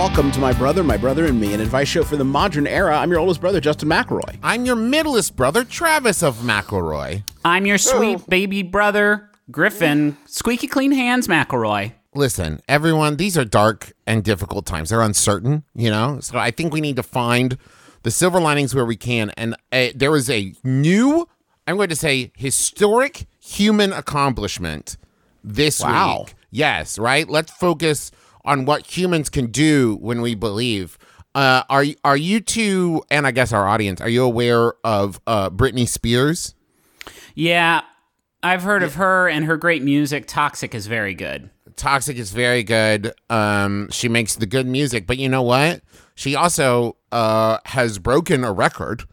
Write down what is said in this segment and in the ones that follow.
welcome to My Brother, My Brother, and Me, an advice show for the modern era. I'm your oldest brother, Justin McElroy. I'm your middlest brother, Travis of McElroy. I'm your sweet baby brother, Griffin. Squeaky clean hands, McElroy. Listen, everyone, these are dark and difficult times. They're uncertain, you know? So I think we need to find the silver linings where we can. And uh, there is a new, I'm going to say, historic human accomplishment this Wow. week. Yes, right? Let's focus on what humans can do when we believe. Uh, are are you two, and I guess our audience, are you aware of uh, Britney Spears? Yeah, I've heard of her and her great music. Toxic is very good. Toxic is very good. Um, she makes the good music, but you know what? She also uh, has broken a record.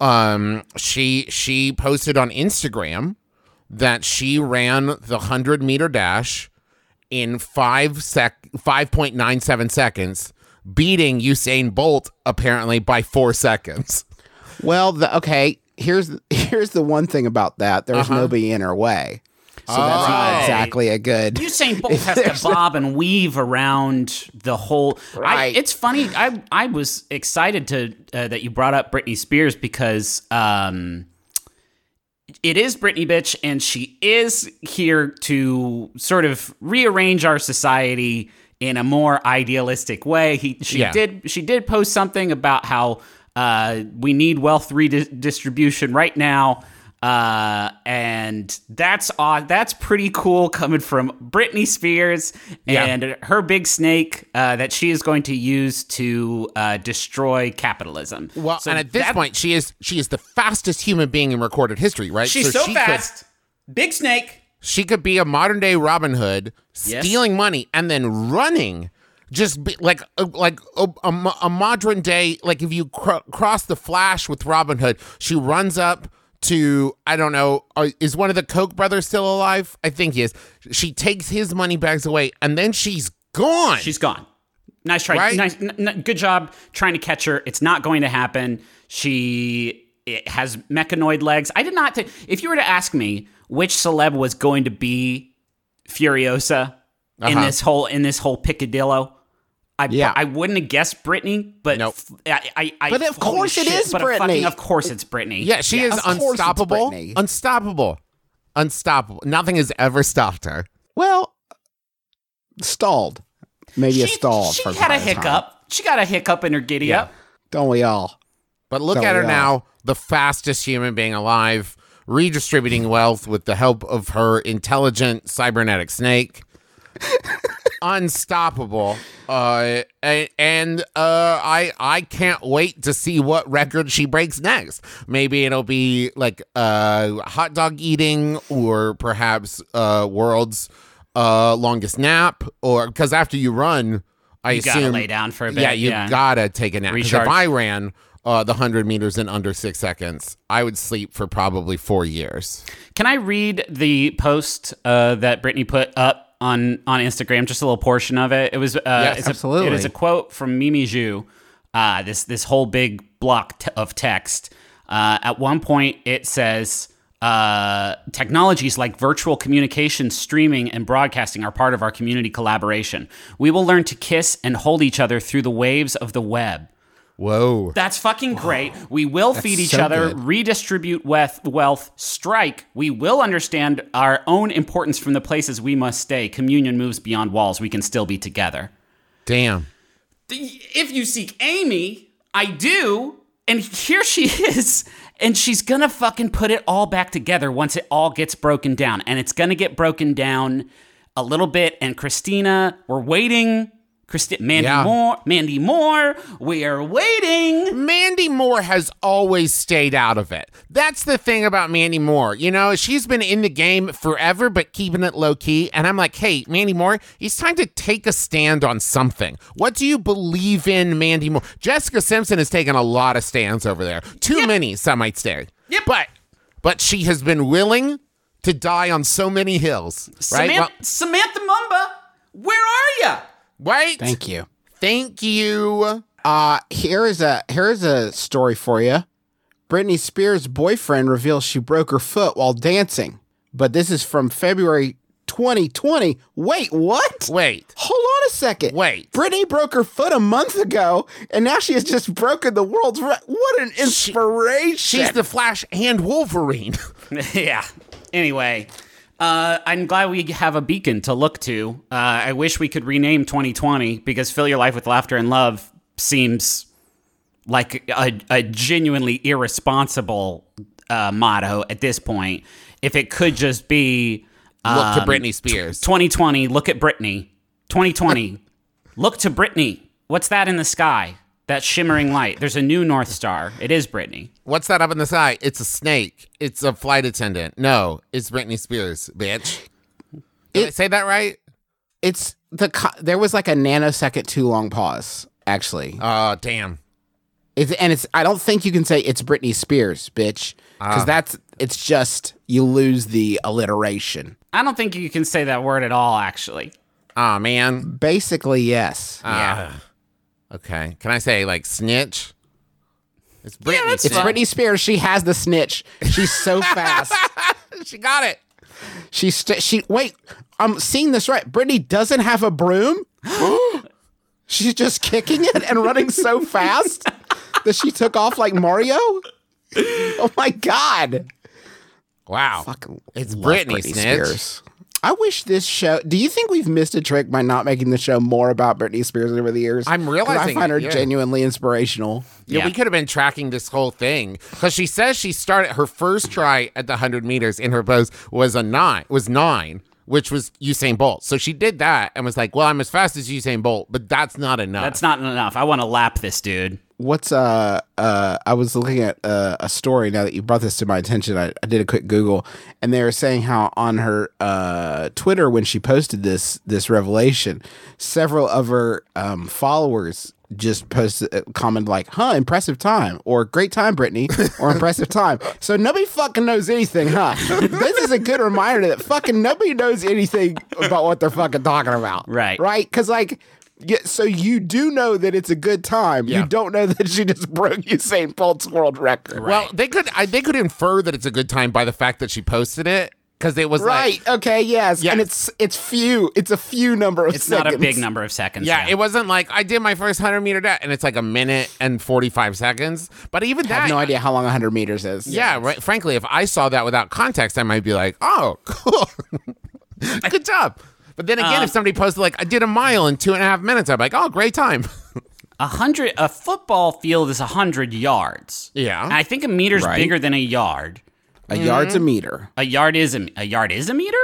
Um, she she posted on Instagram that she ran the hundred meter dash in five sec five point nine seven seconds, beating Usain Bolt apparently by four seconds. Well, the, okay, here's here's the one thing about that. There's nobody in her way. So that's not Oh. exactly a good. Usain Bolt has to bob and weave around the whole. I, Right. it's funny. I I was excited to uh, that you brought up Britney Spears because um, it is Britney bitch, and she is here to sort of rearrange our society in a more idealistic way. He she Yeah. did she did post something about how uh, we need wealth redistribution right now. Uh, and that's odd. That's pretty cool coming from Britney Spears Yeah. and her big snake uh, that she is going to use to uh, destroy capitalism. Well, So and at this that- point, she is she is the fastest human being in recorded history, right? she's so, she could- fast. Big snake. she could be a modern day Robin Hood, Yes. stealing money and then running. Just be, like uh, like a, a, a modern day like if you cr- cross the Flash with Robin Hood, she runs up to I don't know is one of the Koch brothers still alive? I think he is. She takes his money bags away and then she's gone. She's gone. Nice try. Right? Nice. N- n- good job trying to catch her. It's not going to happen. She it has mechanoid legs. I did not. Th- if you were to ask me which celeb was going to be Furiosa in Uh-huh. this whole in this whole picadillo. I, Yeah. I wouldn't have guessed Britney, but Nope. f- I, I, I- But of course it shit, is but Britney. Fucking, of course it's Britney. yeah, she is of course it's unstoppable. Unstoppable. Unstoppable. Nothing has ever stopped her. well, stalled. Maybe a stall. she from had a time to time. hiccup. She got a hiccup in her giddy up. Don't we all? But look Don't at her all? now, the fastest human being alive, redistributing wealth with the help of her intelligent cybernetic snake. Unstoppable. Uh, and uh, I I can't wait to see what record she breaks next. Maybe it'll be like uh, hot dog eating, or perhaps uh, world's uh, longest nap, or because after you run, I You gotta assume lay down for a bit. yeah, you yeah. gotta take a nap. 'Cause Recharge. if I ran uh, the hundred meters in under six seconds, I would sleep for probably four years. Can I read the post uh, that Britney put up on on Instagram? Just a little portion of it. It was uh, Yes, it's a- absolutely. it is a quote from Mimi Zhu. Uh, this this whole big block t- of text. Uh, at one point, it says. Uh, technologies like virtual communication, streaming, and broadcasting are part of our community collaboration. We will learn to kiss and hold each other through the waves of the web. Whoa! That's fucking great. We will feed each so other, good. redistribute wealth, wealth, strike. We will understand our own importance from the places we must stay. Communion moves beyond walls. We can still be together. Damn. If you seek Amy, I do. And here she is. And she's gonna fucking put it all back together once it all gets broken down. And it's gonna get broken down a little bit. And Christina, we're waiting. Christi- Mandy Yeah. Moore, Mandy Moore, we are waiting. Mandy Moore has always stayed out of it. That's the thing about Mandy Moore. You know, she's been in the game forever, but keeping it low key. And I'm like, hey, Mandy Moore, it's time to take a stand on something. What do you believe in, Mandy Moore? Jessica Simpson has taken a lot of stands over there. Too many, some might say. Yep. But, but she has been willing to die on so many hills. Right? Samantha, Well, Samantha Mumba, where are you? Right? Thank you. Thank you. Uh, here is a here's a story for you. Britney Spears' boyfriend reveals she broke her foot while dancing. But this is from February 2020. Wait, what? Wait. Hold on a second. Wait. Britney broke her foot a month ago, and now she has just broken the world's record. What an inspiration! She's the Flash and Wolverine. yeah. Anyway, uh, I'm glad we have a beacon to look to. Uh, I wish we could rename 2020 because fill your life with laughter and love seems like a, a genuinely irresponsible uh, motto at this point. If it could just be Look to um, Britney Spears. 2020, look at Britney. 2020, look to Britney. What's that in the sky? That shimmering light. There's a new North Star. It is Britney. What's that up in the sky? It's a snake. It's a flight attendant. No, it's Britney Spears, bitch. Did I say that right? it's the there was like a nanosecond too long pause. Actually, Oh, damn. It's and it's I don't think you can say it's Britney Spears, bitch, because ah. that's it's just you lose the alliteration. I don't think you can say that word at all, actually. Oh, man. Basically, yes. Ah. Yeah. Okay. Can I say, like, snitch? It's Britney. that's it's fine. Britney Spears. She has the snitch. She's so fast. she got it. She's st- she wait. I'm seeing this right. Britney doesn't have a broom. She's just kicking it and running so fast that she took off like Mario. Oh my god! Wow. Fucking It's love Britney, snitch. I wish this show. Do you think we've missed a trick by not making the show more about Britney Spears over the years? I'm realizing I find her it, yeah. genuinely inspirational. Yeah, Yeah. we could have been tracking this whole thing because she says she started her first try at the hundred meters in her pose was a nine, was nine, which was Usain Bolt. So she did that and was like, "Well, I'm as fast as Usain Bolt, but that's not enough." That's not enough. I want to lap this dude. What's uh uh? I was looking at uh, a story now that you brought this to my attention. I, I did a quick Google, and they were saying how on her uh Twitter when she posted this this revelation, several of her um followers just posted uh, comment like, "Huh, impressive time," or "Great time, Britney," or "Impressive time." So nobody fucking knows anything, huh? this is a good reminder that fucking nobody knows anything about what they're fucking talking about, Right. Right? Because like. Yeah, so you do know that it's a good time. Yeah. You don't know that she just broke Usain Bolt's world record. well, they could I, they could infer that it's a good time by the fact that she posted it because it was Right. like. okay. Yes. Yeah. And it's it's few. It's a few number of It's seconds. not a big number of seconds. Yeah, it wasn't like I did my first hundred meter dash, and it's like a minute and forty five seconds. But even I that, I have no idea how long 100 meters is. Yeah, right. Frankly, if I saw that without context, I might be like, "Oh, cool, good job." But then again, Um, if somebody posted like, "I did a mile in two and a half minutes," I'd be like, "Oh, great time." A hundred. A football field is a hundred yards. Yeah. And I think a meter's Right. bigger than a yard. A yard's a meter. A yard is a, a yard is a meter.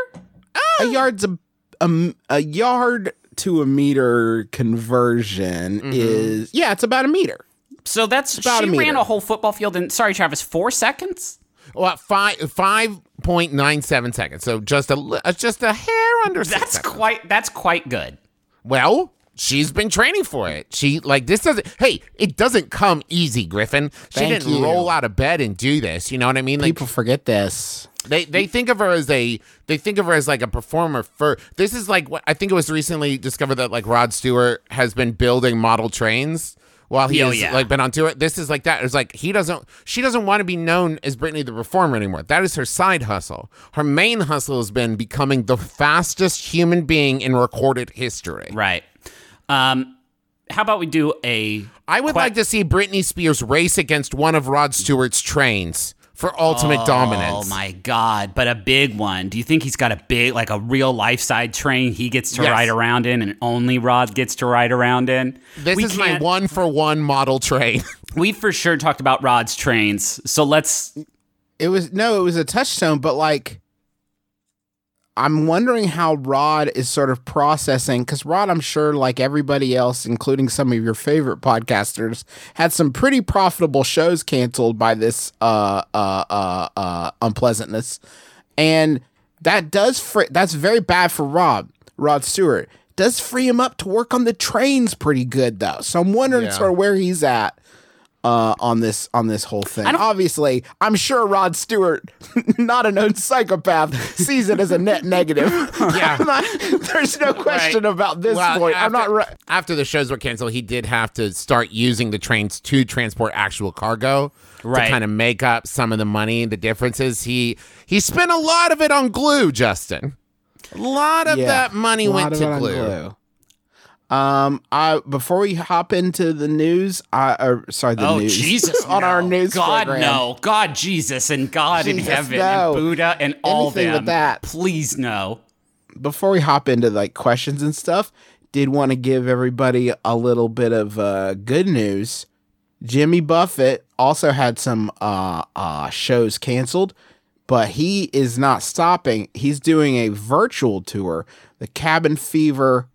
Oh. A yard's a, a a yard to a meter conversion Mm-hmm. is yeah, it's about a meter. So that's about she a ran a whole football field in. Sorry, Travis. Four seconds. well, five five point nine seven seconds, so just a uh, just a hair under. six That's seconds. quite. That's quite good. Well, she's been training for it. She like this doesn't. Hey, it doesn't come easy, Griffin. She Thank didn't you. roll out of bed and do this. You know what I mean? Like People forget this. They they think of her as a they think of her as like a performer for this is like what I think it was recently discovered that like Rod Stewart has been building model trains while he Oh, has yeah. like been on tour. This is like that. It's like he doesn't she doesn't want to be known as Britney the performer anymore. That is her side hustle. Her main hustle has been becoming the fastest human being in recorded history. Right. Um. How about we do a? I would like to see Britney Spears race against one of Rod Stewart's trains for ultimate Oh dominance. Oh my god! But a big one. Do you think he's got a big, like a real life side train he gets to Yes. ride around in, and only Rod gets to ride around in? This We is my one for one model train. We for sure talked about Rod's trains, so let's. It was no, it was a touchstone, but like I'm wondering how Rod is sort of processing because Rod, I'm sure, like everybody else, including some of your favorite podcasters, had some pretty profitable shows canceled by this uh, uh, uh, uh, unpleasantness, and that does fr- that's very bad for Rod, Rod Stewart. Does free him up to work on the trains pretty good though. So I'm wondering Yeah. sort of where he's at uh, on this on this whole thing. Obviously, I'm sure Rod Stewart, not a known psychopath, sees it as a net negative. Yeah. Not- there's no question about this Well, point. I'm not after- right. After the shows were canceled, he did have to start using the trains to transport actual cargo Right. to kind of make up some of the money, the differences. He he spent a lot of it on glue, Justin. A lot of Yeah. that money went of to it on glue. Um, I before we hop into the news, I or sorry, the oh news Jesus! on no. our news God program. no, God Jesus and God in Jesus, heaven no. and Buddha and all Anything them. with that. Please no. before we hop into like questions and stuff, did want to give everybody a little bit of uh, good news. Jimmy Buffett also had some uh, uh, shows canceled, but he is not stopping. He's doing a virtual tour, the Cabin Fever,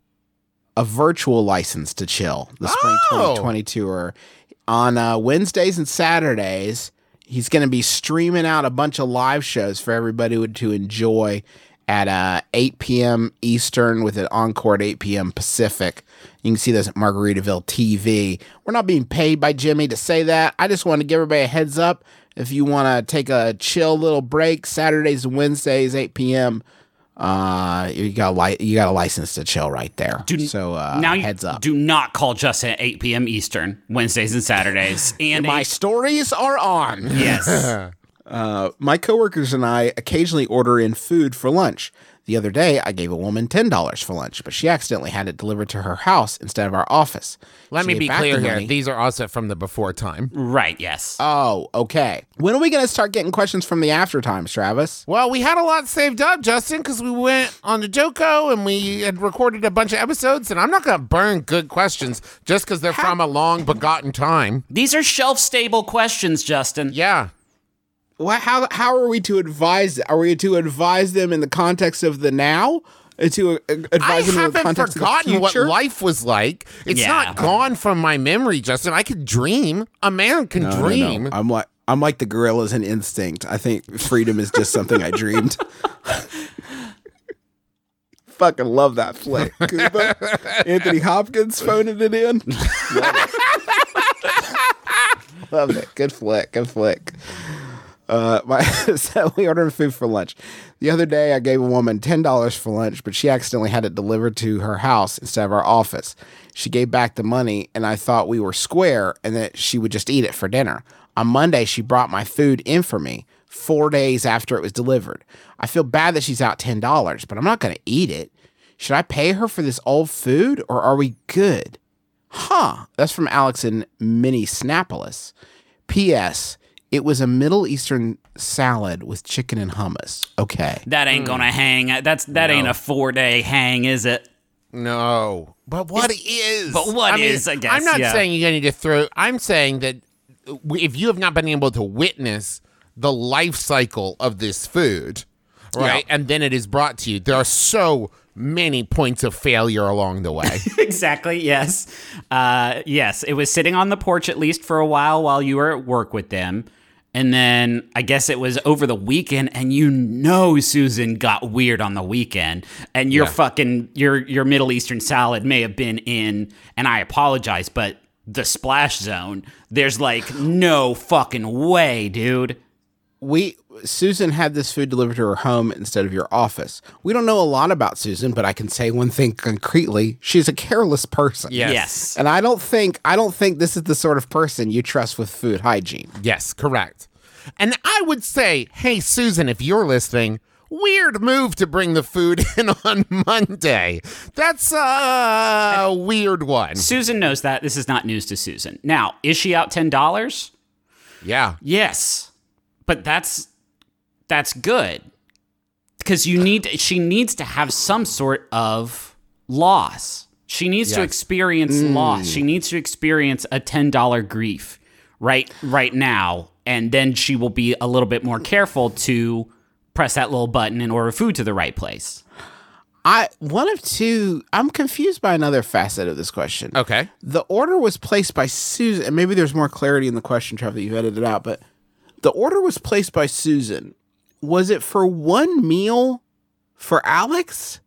a virtual license to chill, the Spring Oh. 2020 tour. On uh, Wednesdays and Saturdays, he's going to be streaming out a bunch of live shows for everybody to enjoy at uh, 8 p.m. Eastern with an encore at 8 p.m. Pacific. You can see this at Margaritaville TV. We're not being paid by Jimmy to say that. I just want to give everybody a heads up. If you want to take a chill little break, Saturdays and Wednesdays, 8 p.m. Uh, you got a li- you got a license to chill right there. so uh, now you heads up. Do not call Justin at 8 p.m. Eastern Wednesdays and Saturdays. And My eight- stories are on. yes, Uh, my coworkers and I occasionally order in food for lunch. The other day, I gave a woman ten dollars for lunch, but she accidentally had it delivered to her house instead of our office. Let She me be clear the here. money. These are also from the before time. right. Yes. Oh, okay. When are we going to start getting questions from the after times, Travis? Well, we had a lot saved up, Justin, because we went on the JoCo and we had recorded a bunch of episodes. And I'm not going to burn good questions just because they're from a long begotten time. These are shelf stable questions, Justin. Yeah. What, how how are we to advise? Are we to advise them in the context of the now? Uh, To uh, advise I them in the haven't context forgotten of the what life was like. It's Yeah. not gone from my memory, Justin. I could dream. A man can No, no, no. dream. I'm like I'm like the gorillas in instinct. I think freedom is just something I dreamed. Fucking love that flick. Cuba. Anthony Hopkins phoning it in. Love it. Love it. Good flick. Good flick. Uh, my so we ordered food for lunch. The other day, I gave a woman ten dollars for lunch, but she accidentally had it delivered to her house instead of our office. She gave back the money, and I thought we were square and that she would just eat it for dinner. On Monday, she brought my food in for me four days after it was delivered. I feel bad that she's out ten dollars, but I'm not going to eat it. Should I pay her for this old food, or are we good? Huh. That's from Alex in Minneapolis. P.S. It was a Middle Eastern salad with chicken and hummus. Okay. That ain't gonna hang. That's that ain't a four day hang, is it? No. But what is? But what I mean, is, I guess, I'm not yeah. saying you're going to throw. I'm saying that w- if you have not been able to witness the life cycle of this food, right, and then it is brought to you, there are so many points of failure along the way. exactly. Yes. Uh, yes. It was sitting on the porch at least for a while while you were at work with them. And then I guess it was over the weekend, and you know Susan got weird on the weekend, and your fucking your your Middle Eastern salad may have been in, and I apologize, but the splash zone. There's like no fucking way, dude. We Susan had this food delivered to her home instead of your office. We don't know a lot about Susan, but I can say one thing concretely. She's a careless person. Yes. Yes. And I don't think I don't think this is the sort of person you trust with food hygiene. yes, correct. And I would say, hey, Susan, if you're listening, weird move to bring the food in on Monday. That's uh, a weird one. Susan knows that. This is not news to Susan. Now, is she out ten dollars? Yeah. Yes, but that's that's good because you need she needs to have some sort of loss. She needs to Yes. experience mm. loss. She needs to experience a ten dollar grief right right now, and then she will be a little bit more careful to press that little button and order food to the right place. I one of two. I'm confused by another facet of this question. Okay. The order was placed by Susan, and maybe there's more clarity in the question, Trev, that you've edited out. But the order was placed by Susan. Was it for one meal for Alex?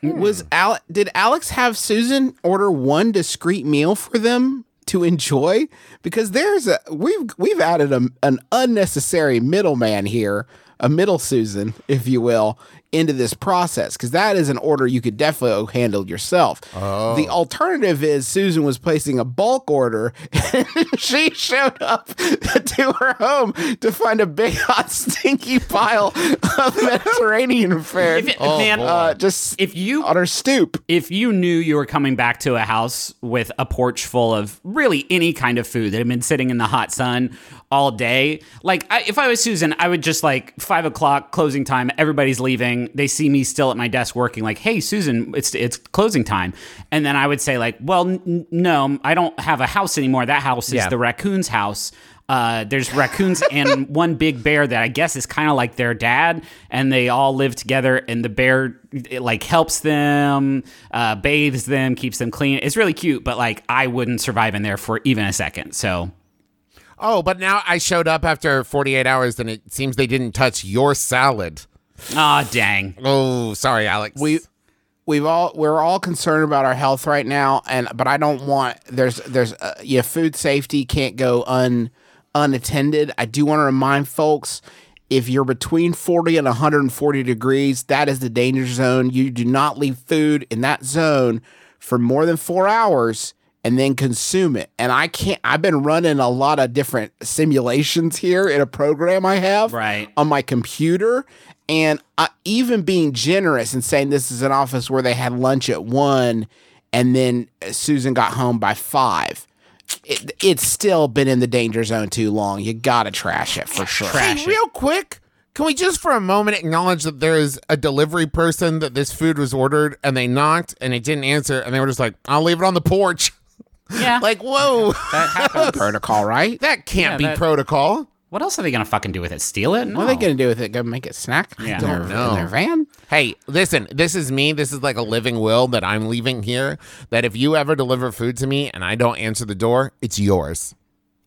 Hmm. Was Al- did Alex have Susan order one discrete meal for them to enjoy? Because there's a we've we've added a, an unnecessary middleman here, a middle Susan, if you will, into this process. Because that is an order you could definitely handle yourself. The alternative is Susan was placing a bulk order, and she showed up to her home to find a big hot stinky pile of Mediterranean fare. If it- man, uh, just if you on her stoop. if you knew you were coming back to a house with a porch full of really any kind of food that had been sitting in the hot sun all day, like I, if I was Susan, I would just like five o'clock closing time. Everybody's leaving. They see me still at my desk working. Like, hey, Susan, it's it's closing time. And then I would say like, well, n- no, I don't have a house anymore. That house is Yeah. the raccoon's house. Uh, there's raccoons and one big bear that I guess is kind of like their dad, and they all live together. And the bear it, like helps them, uh, bathes them, keeps them clean. It's really cute, but like I wouldn't survive in there for even a second. So Oh, but now I showed up after 48 hours and it seems they didn't touch your salad. ah, dang. Oh, sorry, Alex. We we've all we're all concerned about our health right now, and but I don't want there's there's uh, yeah food safety can't go un unattended. I do want to remind folks. If you're between 40 and 140 degrees, that is the danger zone. You do not leave food in that zone for more than four hours and then consume it. And I can't, I've been running a lot of different simulations here in a program I have Right. on my computer. And uh, even being generous and saying this is an office where they had lunch at one and then Susan got home by five. It, it's still been in the danger zone too long. You gotta trash it for sure. Hey, real quick, can we just for a moment acknowledge that there is a delivery person that this food was ordered and they knocked and it didn't answer and they were just like, I'll leave it on the porch. Yeah, Like, whoa, that happens. Protocol, right? that can't Yeah, be that- protocol. what else are they gonna fucking do with it? Steal it? No. What are they gonna do with it? Go make it snack? Yeah. in their, Don't know. in their van? Hey, listen, this is me. This is like a living will that I'm leaving here. That if you ever deliver food to me and I don't answer the door, it's yours.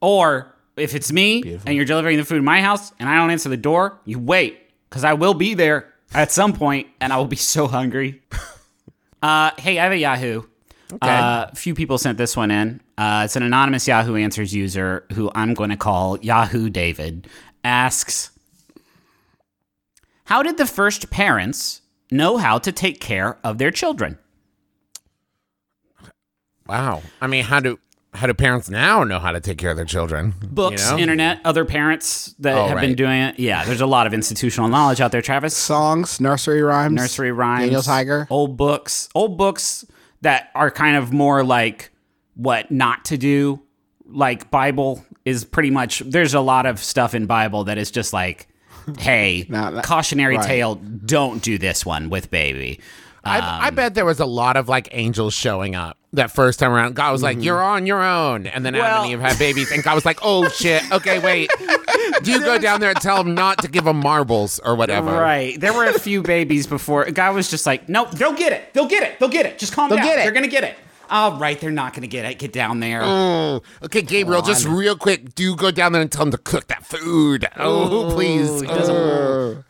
Or if it's me and you're delivering the food to my house and I don't answer the door, you wait because I will be there at some point and I will be so hungry. uh, hey, I have a Yahoo. Uh, a few people sent this one in. Uh, it's an anonymous Yahoo Answers user who I'm going to call Yahoo David. Asks, how did the first parents know how to take care of their children? Wow. I mean, how do how do parents now know how to take care of their children? Books, You know? internet, other parents that Oh, have been doing it. Yeah, there's a lot of institutional knowledge out there, Travis. Songs, nursery rhymes, nursery rhymes, Daniel Tiger. old books, old books that are kind of more like what not to do. Like Bible is pretty much. There's a lot of stuff in Bible that is just like, hey, Not that- cautionary right. tale. Don't do this one with baby. I, I um, bet there was a lot of like angels showing up that first time around. God was like, mm-hmm. "You're on your own," and then Adam Well- and Eve had babies, and God was like, "Oh shit, okay, wait. Do you go down there and tell them not to give them marbles or whatever?" Right. There were a few babies before. God was just like, no, they'll get it. They'll get it. They'll get it. Just calm They'll down. get it. They're going to get it. All right. They're not going to get it. Get down there. Oh, okay, Gabriel, just real quick, do go down there and tell them to cook that food? Oh, please. He doesn't- oh.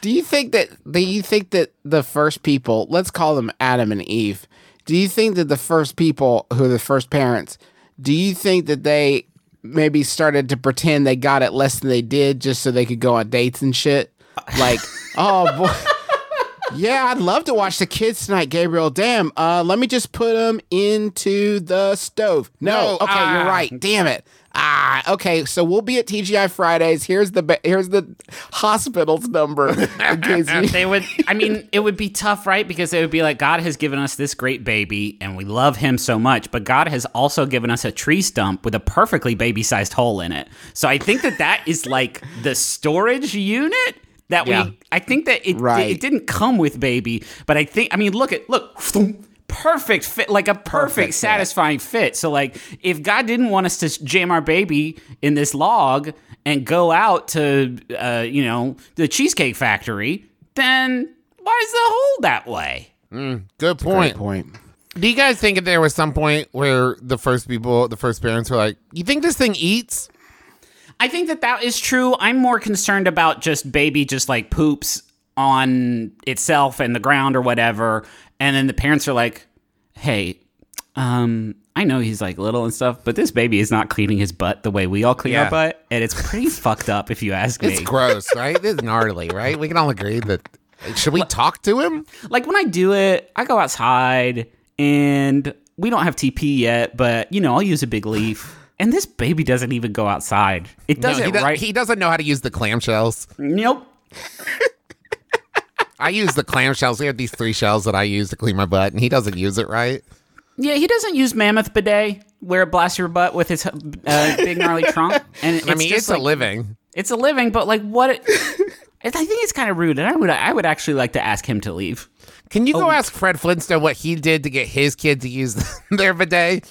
Do you think that do you think that the first people, let's call them Adam and Eve, do you think that the first people who are the first parents, do you think that they maybe started to pretend they got it less than they did just so they could go on dates and shit? Like, oh boy. Yeah, I'd love to watch the kids tonight, Gabriel. Damn, uh, let me just put them into the stove. No, No, okay, you're ah. right. Damn it. Ah, okay. So we'll be at TGI Fridays. Here's the ba- here's the hospital's number. in case you- they would i mean it would be tough right because it would be like god has given us this great baby and we love him so much but god has also given us a tree stump with a perfectly baby-sized hole in it so i think that that is like the storage unit that Yeah. we i think that it, Right. it didn't come with baby but i think i mean look at look perfect fit like a perfect, Perfect satisfying fit so like if god didn't want us to jam our baby in this log and go out to, uh, you know, the Cheesecake Factory, then why is the hole that way? Good Great point. point. Do you guys think that there was some point where the first people, the first parents were like, "You think this thing eats?" I think that that is true. I'm more concerned about just baby just like poops on itself and the ground or whatever, and then the parents are like, "Hey, um, I know he's like little and stuff, but this baby is not cleaning his butt the way we all clean Yeah. our butt, and it's pretty fucked up if you ask me. It's gross, right? It's gnarly, right? We can all agree that. Should we talk to him? like when I do it, I go outside and we don't have TP yet, but you know, I'll use a big leaf. And this baby doesn't even go outside. It does No, he, do- right. he doesn't know how to use the clamshells. nope. I use the clamshells. We have these three shells that I use to clean my butt, and he doesn't use it right. Yeah, he doesn't use mammoth bidet where it blasts your butt with his uh, big gnarly trunk. And it's I mean, it's like, a living. It's a living, but like what? It, I think it's kind of rude, and I would I would actually like to ask him to leave. Can you go Oh. ask Fred Flintstone what he did to get his kid to use their bidet?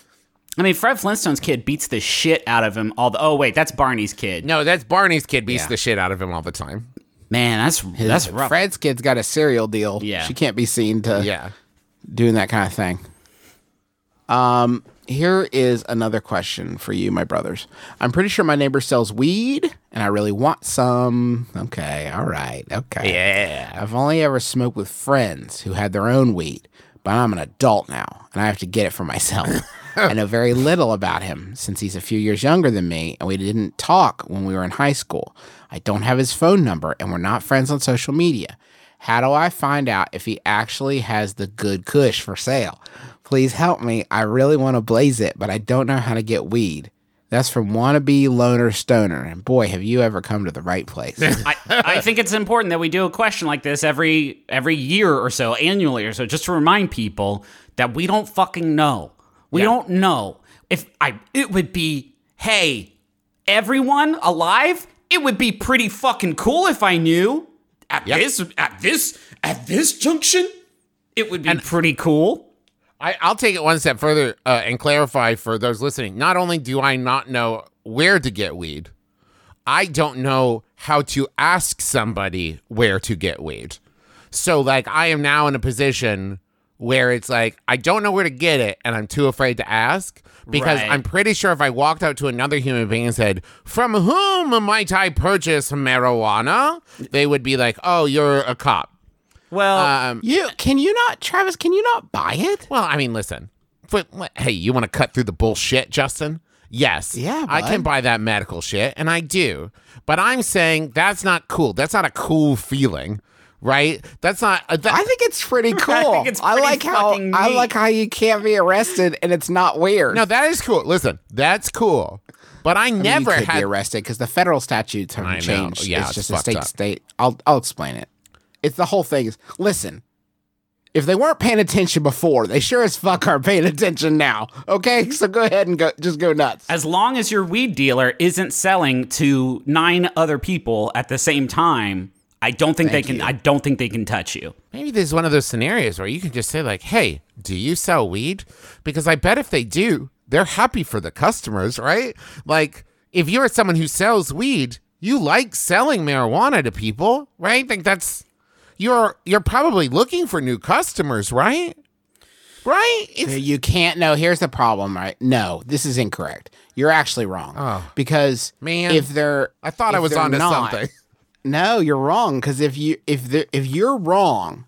I mean, Fred Flintstone's kid beats the shit out of him all the. Oh wait, that's Barney's kid. No, that's Barney's kid beats Yeah. the shit out of him all the time. Man, that's that's rough. Fred's kid's got a cereal deal. Yeah. She can't be seen to Yeah. doing that kind of thing. Um, here is another question for you, my brothers. I'm pretty sure my neighbor sells weed, and I really want some. Okay, all right, okay. Yeah. I've only ever smoked with friends who had their own weed, but I'm an adult now, and I have to get it for myself. I know very little about him since he's a few years younger than me, and we didn't talk when we were in high school. I don't have his phone number, and we're not friends on social media. How do I find out if he actually has the good kush for sale? Please help me. I really want to blaze it, but I don't know how to get weed. That's from wannabe loner stoner, and boy, have you ever come to the right place. I, I think it's important that we do a question like this every every year or so, annually or so, just to remind people that we don't fucking know. We don't know if I. It would be, hey, everyone alive. It would be pretty fucking cool if I knew at this at this at this junction. It would be pretty cool. I, I'll take it one step further uh, and clarify for those listening. Not only do I not know where to get weed, I don't know how to ask somebody where to get weed. So, like, I am now in a position where it's like, I don't know where to get it, and I'm too afraid to ask because Right. I'm pretty sure if I walked out to another human being and said, From whom might I purchase marijuana? They would be like, Oh, you're a cop. Well, Um, You can you not, Travis? Can you not buy it? Well, I mean, listen. But, hey, you want to cut through the bullshit, Justin? Yes. Yeah, I can buy that medical shit, and I do. But I'm saying that's not cool. That's not a cool feeling, right? That's not. Uh, that, I think it's pretty cool. I, think it's pretty like how fucking I like how you can't be arrested and it's not weird. no, that is cool. Listen, that's cool. But I, I mean, never you could had. be arrested because the federal statutes haven't changed. Yeah, it's it's just a fucked state up. state. I'll I'll explain it. It's the whole thing is listen. If they weren't paying attention before, they sure as fuck are paying attention now. Okay, so go ahead and go, just go nuts. as long as your weed dealer isn't selling to nine other people at the same time, I don't think Thank they can. you. I don't think they can touch you. Maybe there's one of those scenarios where you can just say, like, hey, do you sell weed? Because I bet if they do, they're happy for the customers, right? Like, if you're someone who sells weed, you like selling marijuana to people, right? Think that's you're you're probably looking for new customers, right? Right? It's, You can't. No, here's the problem, right? No, this is incorrect. You're actually wrong. Oh. because Oh. man. if they're, I thought I was they're onto not- something. No, you're wrong. Because if you if they if you're wrong,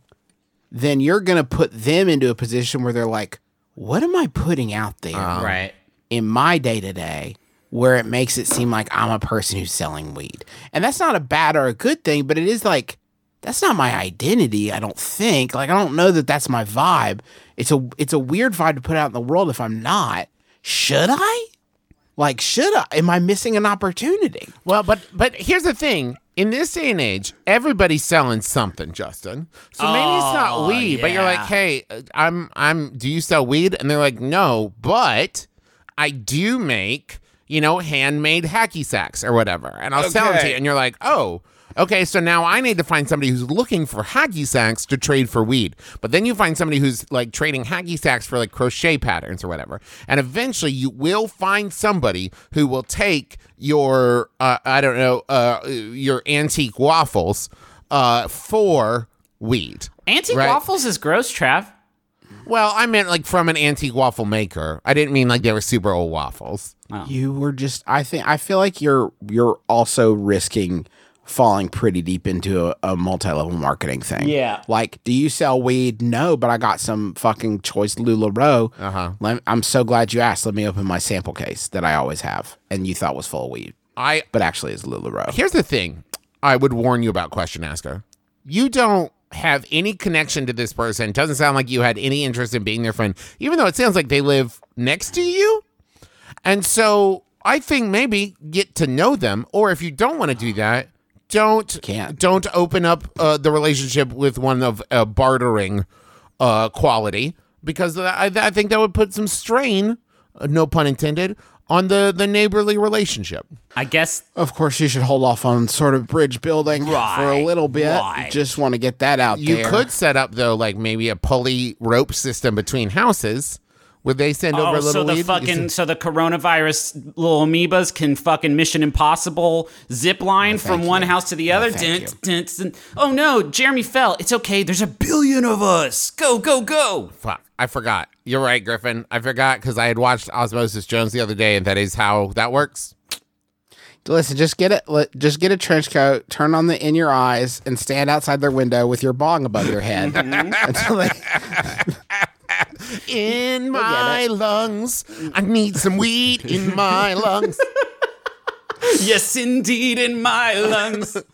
then you're gonna put them into a position where they're like, "What am I putting out there um, right. in my day to day?" Where it makes it seem like I'm a person who's selling weed, and that's not a bad or a good thing, but it is like that's not my identity. I don't think. Like I don't know that that's my vibe. It's a it's a weird vibe to put out in the world if I'm not. Should I? Like, should I? Am I missing an opportunity? Well, but but here's the thing. In this day and age, everybody's selling something, Justin. So maybe it's not Oh, weed, but you're like, "Hey, uh, I'm I'm do you sell weed?" And they're like, "No, but I do make, you know, handmade hacky sacks or whatever." And I'll sell them to you and you're like, "Oh, Okay, so now I need to find somebody who's looking for hacky sacks to trade for weed. But then you find somebody who's like trading hacky sacks for like crochet patterns or whatever. And eventually you will find somebody who will take your uh, I don't know, uh, your antique waffles uh, for weed. Antique Right. waffles is gross, Trav. Well, I meant like from an antique waffle maker. I didn't mean like they were super old waffles. You were just I think I feel like you're you're also risking falling pretty deep into a, a multi-level marketing thing. Yeah. Like, do you sell weed? No, but I got some fucking choice LuLaRoe. Uh-huh. I'm so glad you asked. Let me open my sample case that I always have. And you thought was full of weed. I But actually is LuLaRoe. Here's the thing I would warn you about question asker. You don't have any connection to this person. Doesn't sound like you had any interest in being their friend, even though it sounds like they live next to you. And so I think maybe get to know them, or if you don't want to do that, don't Can't. don't open up uh, the relationship with one of uh, bartering uh, quality because I, I think that would put some strain, uh, no pun intended, on the the neighborly relationship. I guess Of course, you should hold off on sort of bridge building for a Right, little bit. right. Just want to get that out You there. could set up though, like maybe a pulley rope system between houses, where they send over Oh, a little so the weed. Fucking send- so the coronavirus little amoebas can fucking Mission Impossible zip line from thank one house to the other. Dun, dun, dun. Oh no, Jeremy fell. It's okay. There's a billion of us. Go go go. Fuck, I forgot. You're right, Griffin. I forgot because I had watched Osmosis Jones the other day, and that is how that works. Listen, just get it. Just get a trench coat, turn on the in your eyes, and stand outside their window with your bong above your head mm-hmm. until they. In my lungs, I need some weed in my lungs. Yes, indeed, in my lungs.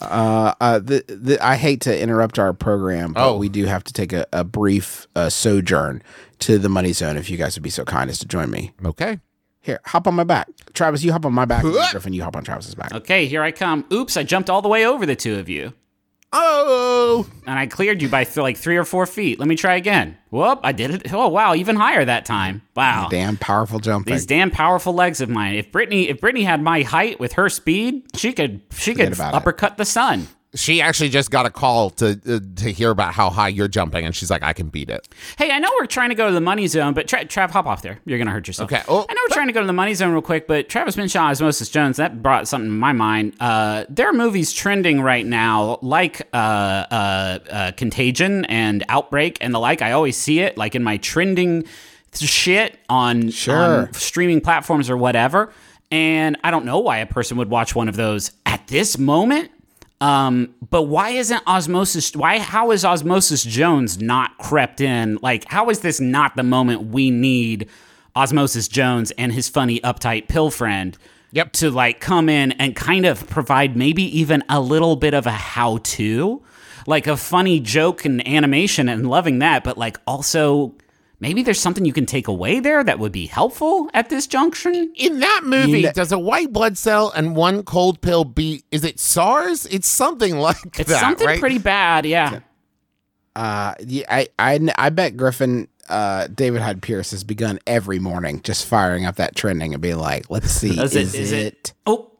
Uh, the, the, I hate to interrupt our program, but Oh. we do have to take a, a brief uh, sojourn to the money zone. If you guys would be so kind as to join me Okay. here, hop on my back, Travis. You hop on my back, Griffin. You hop on Travis's back. okay, here I come. Oops, I jumped all the way over the two of you. Oh, And I cleared you by th- like three or four feet. Let me try again. Whoop, I did it. Oh wow, even higher that time. Wow. Damn powerful jumping. These damn powerful legs of mine. If Britney, if Britney had my height with her speed, she could, she could about it. uppercut the sun. She actually just got a call to uh, to hear about how high you're jumping, and she's like, "I can beat it." Hey, I know we're trying to go to the money zone, but Tra- Trav, hop off there. You're gonna hurt yourself. Okay. Oh, I know we're trying to go to the money zone real quick, but Travis mentioned Osmosis Jones. That brought something to my mind. Uh, there are movies trending right now, like uh, uh, uh, Contagion and Outbreak and the like. I always see it, like in my trending shit on, Sure. on streaming platforms or whatever. And I don't know why a person would watch one of those at this moment. Um, but why isn't Osmosis? Why? How is Osmosis Jones not crept in? Like, how is this not the moment we need Osmosis Jones and his funny, uptight pill friend? Yep. To like come in and kind of provide maybe even a little bit of a how-to, like a funny joke and animation, and loving that. But like also. Maybe there's something you can take away there that would be helpful at this junction. In that movie, You kn- does a white blood cell and one cold pill beat? Is it SARS? It's something like that. It's that, something right? pretty bad, yeah. Uh, yeah, I, I, I bet Griffin, uh, David Hyde Pierce has begun every morning just firing up that trending and being like, let's see, Is is, it- is it, it- Oh,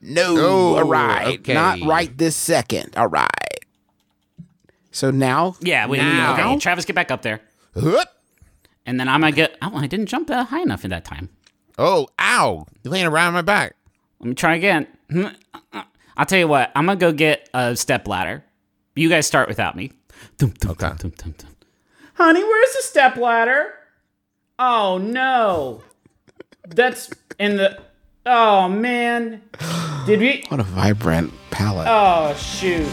No, Oh, all right, okay. not right this second. All right. So now, yeah. We, Now. okay, Travis, get back up there. Hup. And then I'm gonna get. Oh, I didn't jump uh, high enough in that time. Oh, ow! You're laying around my back. Let me try again. I'll tell you what. I'm gonna go get a step ladder. You guys start without me. Okay. Honey, where's the step ladder? Oh no, that's in the. Oh man, did we? what a vibrant palette. Oh shoot.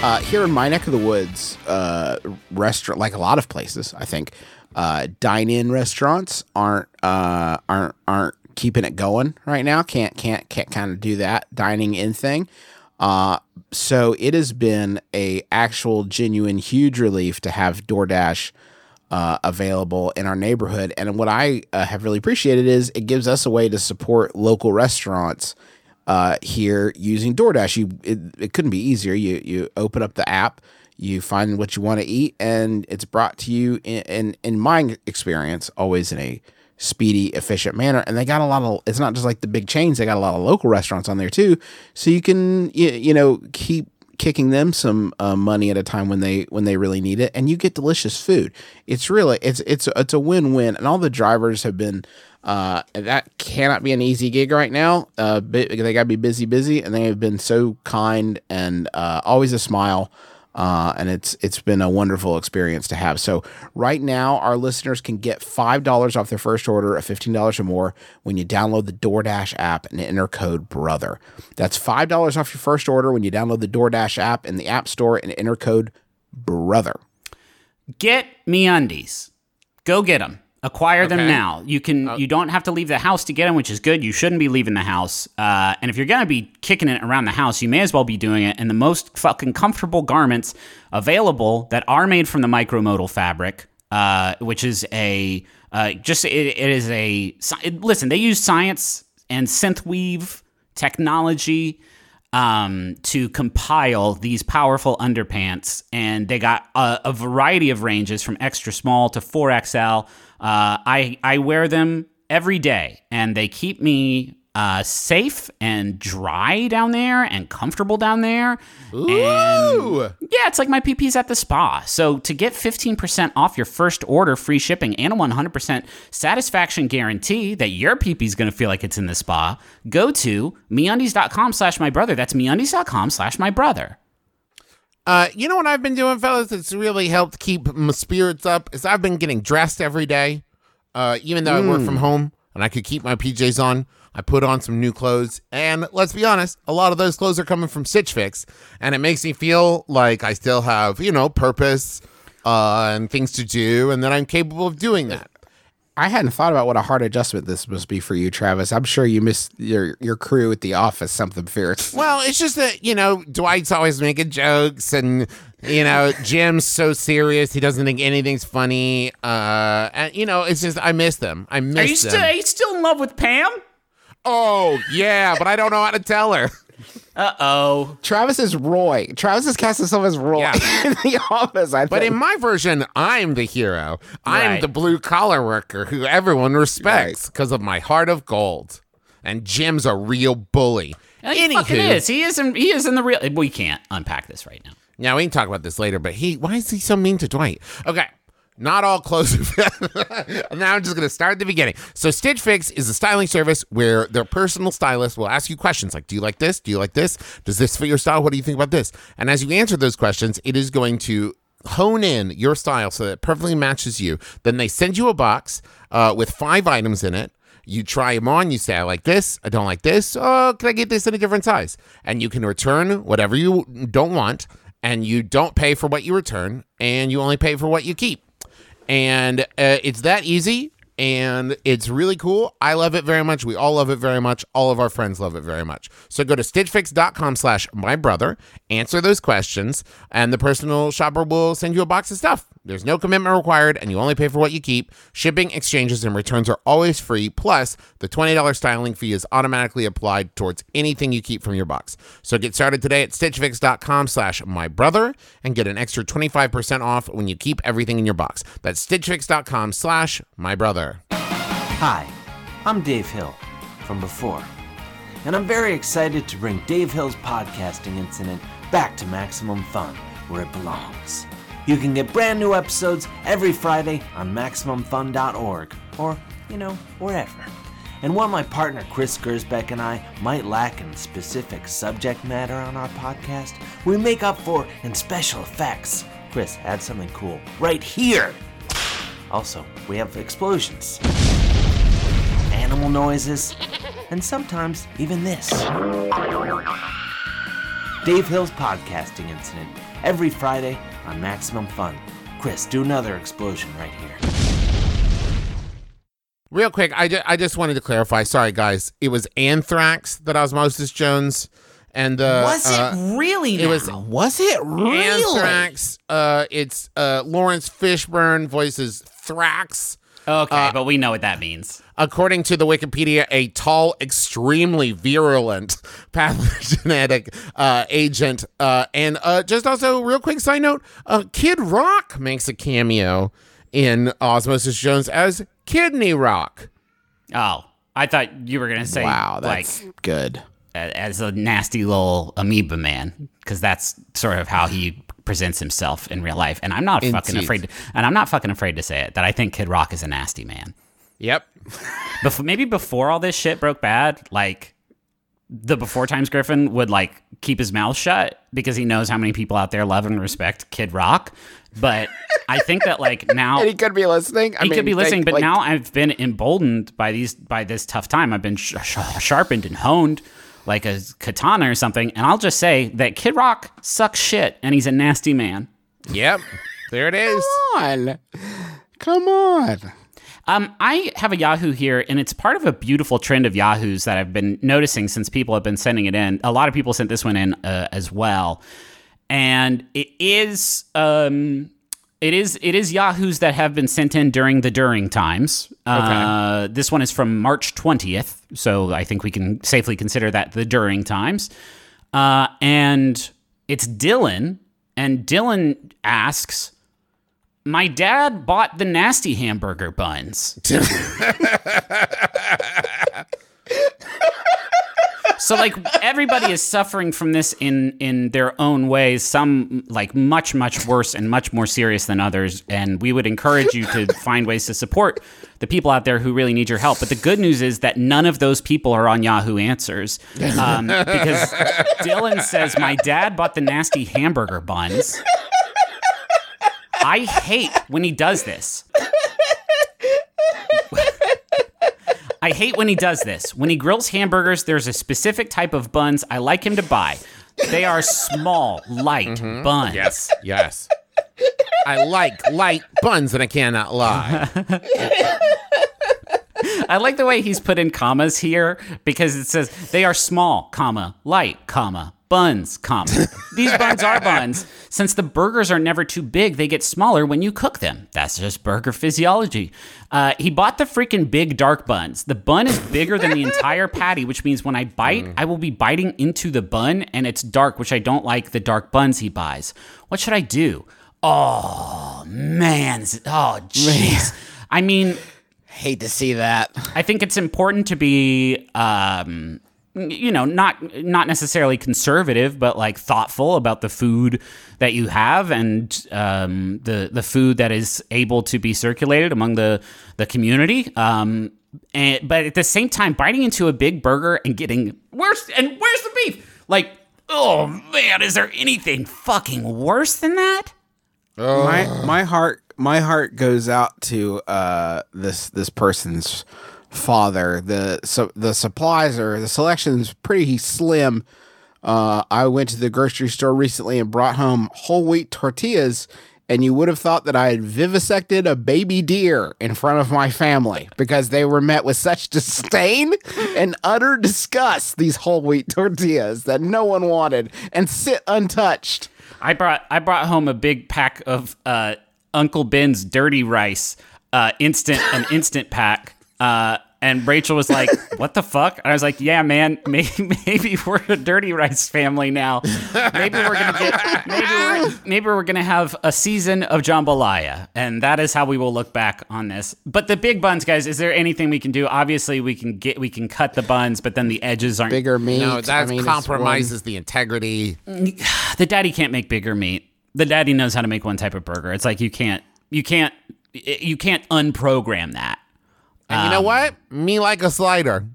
Uh, here in my neck of the woods, uh, restaurant like a lot of places, I think, uh, dine-in restaurants aren't uh, aren't aren't keeping it going right now. Can't can't can't kind of do that dining in thing. Uh, so it has been a actual genuine huge relief to have DoorDash uh, available in our neighborhood. And what I uh, have really appreciated is it gives us a way to support local restaurants uh, here using DoorDash. You it, it couldn't be easier. You you open up the app, You find what you want to eat, and it's brought to you in, in in my experience always in a speedy, efficient manner. And they got a lot of. It's not just like the big chains; they got a lot of local restaurants on there too, so you can you, you know keep kicking them some uh, money at a time when they when they really need it, and you get delicious food. It's really it's it's it's a win win, and all the drivers have been. Uh, that cannot be an easy gig right now. Uh, they got to be busy, busy, and they have been so kind and uh, always a smile. Uh, and it's it's been a wonderful experience to have. So right now, our listeners can get five dollars off their first order of fifteen dollars or more when you download the DoorDash app and enter code BROTHER. That's five dollars off your first order when you download the DoorDash app in the App Store and enter code BROTHER. Get me undies. Go get them. Acquire them now. You can. you don't have to leave the house to get them, which is good. You shouldn't be leaving the house. Uh, and if you're gonna be kicking it around the house, you may as well be doing it in the most fucking comfortable garments available that are made from the micromodal fabric, uh, which is a uh, just it, it is a it- listen. They use science and synth weave technology um, to compile these powerful underpants, and they got a, a variety of ranges from extra small to 4XL. Uh, I I wear them every day, and they keep me uh, safe and dry down there and comfortable down there. And Ooh. yeah, it's like my PP's at the spa. So to get 15% off your first order, free shipping, and a 100% satisfaction guarantee that your PP's going to feel like it's in the spa, go to meundies.com slash my brother. That's meundies.com slash my brother. Uh, you know what I've been doing, fellas? It's really helped keep my spirits up. Is I've been getting dressed every day, uh, even though I work from home and I could keep my PJs on. I put on some new clothes, and let's be honest, a lot of those clothes are coming from Stitch Fix, and it makes me feel like I still have, you know, purpose uh, and things to do, and that I'm capable of doing that. I hadn't thought about what a hard adjustment this must be for you, Travis. I'm sure you miss your your crew at the office something fierce. Well, it's just that, you know, Dwight's always making jokes and, you know, Jim's so serious. He doesn't think anything's funny. Uh, and, you know, it's just, I miss them. I miss Are you, them. still, are you still in love with Pam? oh, yeah, but I don't know how to tell her. Uh oh. Travis is Roy. Travis is cast himself as Roy Yeah. in the office. I think. But in my version, I'm the hero. I'm Right. the blue collar worker who everyone respects because of my heart of gold. And Jim's a real bully. He fucking is. He is in, he is in the real. We can't unpack this right now. Now we can talk about this later, but he why is he so mean to Dwight? Okay. Not all clothes. now I'm just gonna start at the beginning. So Stitch Fix is a styling service where their personal stylist will ask you questions like, Do you like this? Do you like this? Does this fit your style? What do you think about this? And as you answer those questions, it is going to hone in your style so that it perfectly matches you. Then they send you a box uh, with five items in it. You try them on. You say, I like this. I don't like this. Oh, can I get this in a different size? And you can return whatever you don't want, and you don't pay for what you return, and you only pay for what you keep. And uh, it's that easy, and it's really cool. I love it very much. We all love it very much. All of our friends love it very much. So go to stitchfix.com slash my brother, answer those questions, and the personal shopper will send you a box of stuff. There's no commitment required, and you only pay for what you keep. Shipping, exchanges, and returns are always free. Plus, the $20 styling fee is automatically applied towards anything you keep from your box. So get started today at stitchfix.com slash my brother and get an extra 25% off when you keep everything in your box. That's stitchfix.com slash my brother. Hi, I'm Dave Hill from before, and I'm very excited to bring Dave Hill's podcasting incident back to Maximum Fun, where it belongs. You can get brand new episodes every Friday on MaximumFun.org, or, you know, wherever. And while my partner Chris Gersbeck and I might lack in specific subject matter on our podcast, we make up for in special effects. Chris, add something cool right here. Also, we have explosions animal noises, and sometimes even this. Dave Hill's podcasting incident every Friday on Maximum Fun. Chris, do another explosion right here. Real quick, I, ju- I just wanted to clarify. Sorry, guys. It was Anthrax that Osmosis Jones and uh, Was it uh, really? it was- was it really? Anthrax. Uh, it's uh, Laurence Fishburne voices Thrax. Okay, but we know what that means. according to the Wikipedia, a tall, extremely virulent pathogenic uh, agent. Uh, and uh, just also, real quick side note: uh, Kid Rock makes a cameo in Osmosis Jones as Kidney Rock. Oh, I thought you were gonna say Wow, that's like good. as a nasty little amoeba man, because that's sort of how he presents himself in real life. And I'm not fucking afraid. To, and I'm not fucking afraid to say it that I think Kid Rock is a nasty man. Yep. Bef- maybe before all this shit broke bad, like the before times Griffin would like keep his mouth shut because he knows how many people out there love and respect Kid Rock. But I think that like now And he could be listening. I he mean, could be listening, but like, now I've been emboldened by these by this tough time. I've been sh- sh- sharpened and honed like a katana or something. And I'll just say that Kid Rock sucks shit, and he's a nasty man. Yep. There it is. Come on, come on. Um, I have a Yahoo here, and it's part of a beautiful trend of Yahoos that I've been noticing since people have been sending it in. A lot of people sent this one in uh, as well, and it is um, it is it is Yahoos that have been sent in during the during times. Uh, this one is from March twentieth, so I think we can safely consider that the during times. Uh, and it's Dylan, and Dylan asks. My dad bought the nasty hamburger buns. so like everybody is suffering from this in in their own ways some like much much worse and much more serious than others and we would encourage you to find ways to support the people out there who really need your help but the good news is that none of those people are on yahoo answers um, because dylan says my dad bought the nasty hamburger buns I hate when he does this. I hate when he does this. When he grills hamburgers, there's a specific type of buns I like him to buy. They are small, light mm-hmm. buns. Yes. Yes. I like light buns, and I cannot lie. I like the way he's put in commas here because it says they are small, comma, light, comma, buns, comma. These buns are buns. Since the burgers are never too big, they get smaller when you cook them. That's just burger physiology. Uh, he bought the freaking big dark buns. The bun is bigger than the entire patty, which means when I bite, I will be biting into the bun and it's dark, which I don't like the dark buns he buys. What should I do? Oh, man. Oh, jeez. I mean, Hate to see that. I think it's important to be, um, you know, not not necessarily conservative, but like thoughtful about the food that you have and um, the the food that is able to be circulated among the the community. Um, and but at the same time, biting into a big burger and getting where's and where's the beef? Like, oh man, is there anything fucking worse than that? My my heart my heart goes out to uh this this person's father. The so the supplies are the selection's pretty slim. Uh, I went to the grocery store recently and brought home whole wheat tortillas, and you would have thought that I had vivisected a baby deer in front of my family because they were met with such disdain and utter disgust. These whole wheat tortillas that no one wanted and sit untouched. I brought I brought home a big pack of uh, Uncle Ben's dirty rice, uh, instant an instant pack. Uh, and Rachel was like, "What the fuck?" And I was like, "Yeah, man, maybe, maybe we're a dirty rice family now. Maybe we're gonna get maybe we're, maybe we're gonna have a season of jambalaya, and that is how we will look back on this. But the big buns, guys, is there anything we can do? Obviously, we can get we can cut the buns, but then the edges aren't Bigger meat. No, I that mean, compromises the integrity. the daddy can't make bigger meat. The daddy knows how to make one type of burger. It's like you can't you can't you can't unprogram that. And you know what? Me like a slider.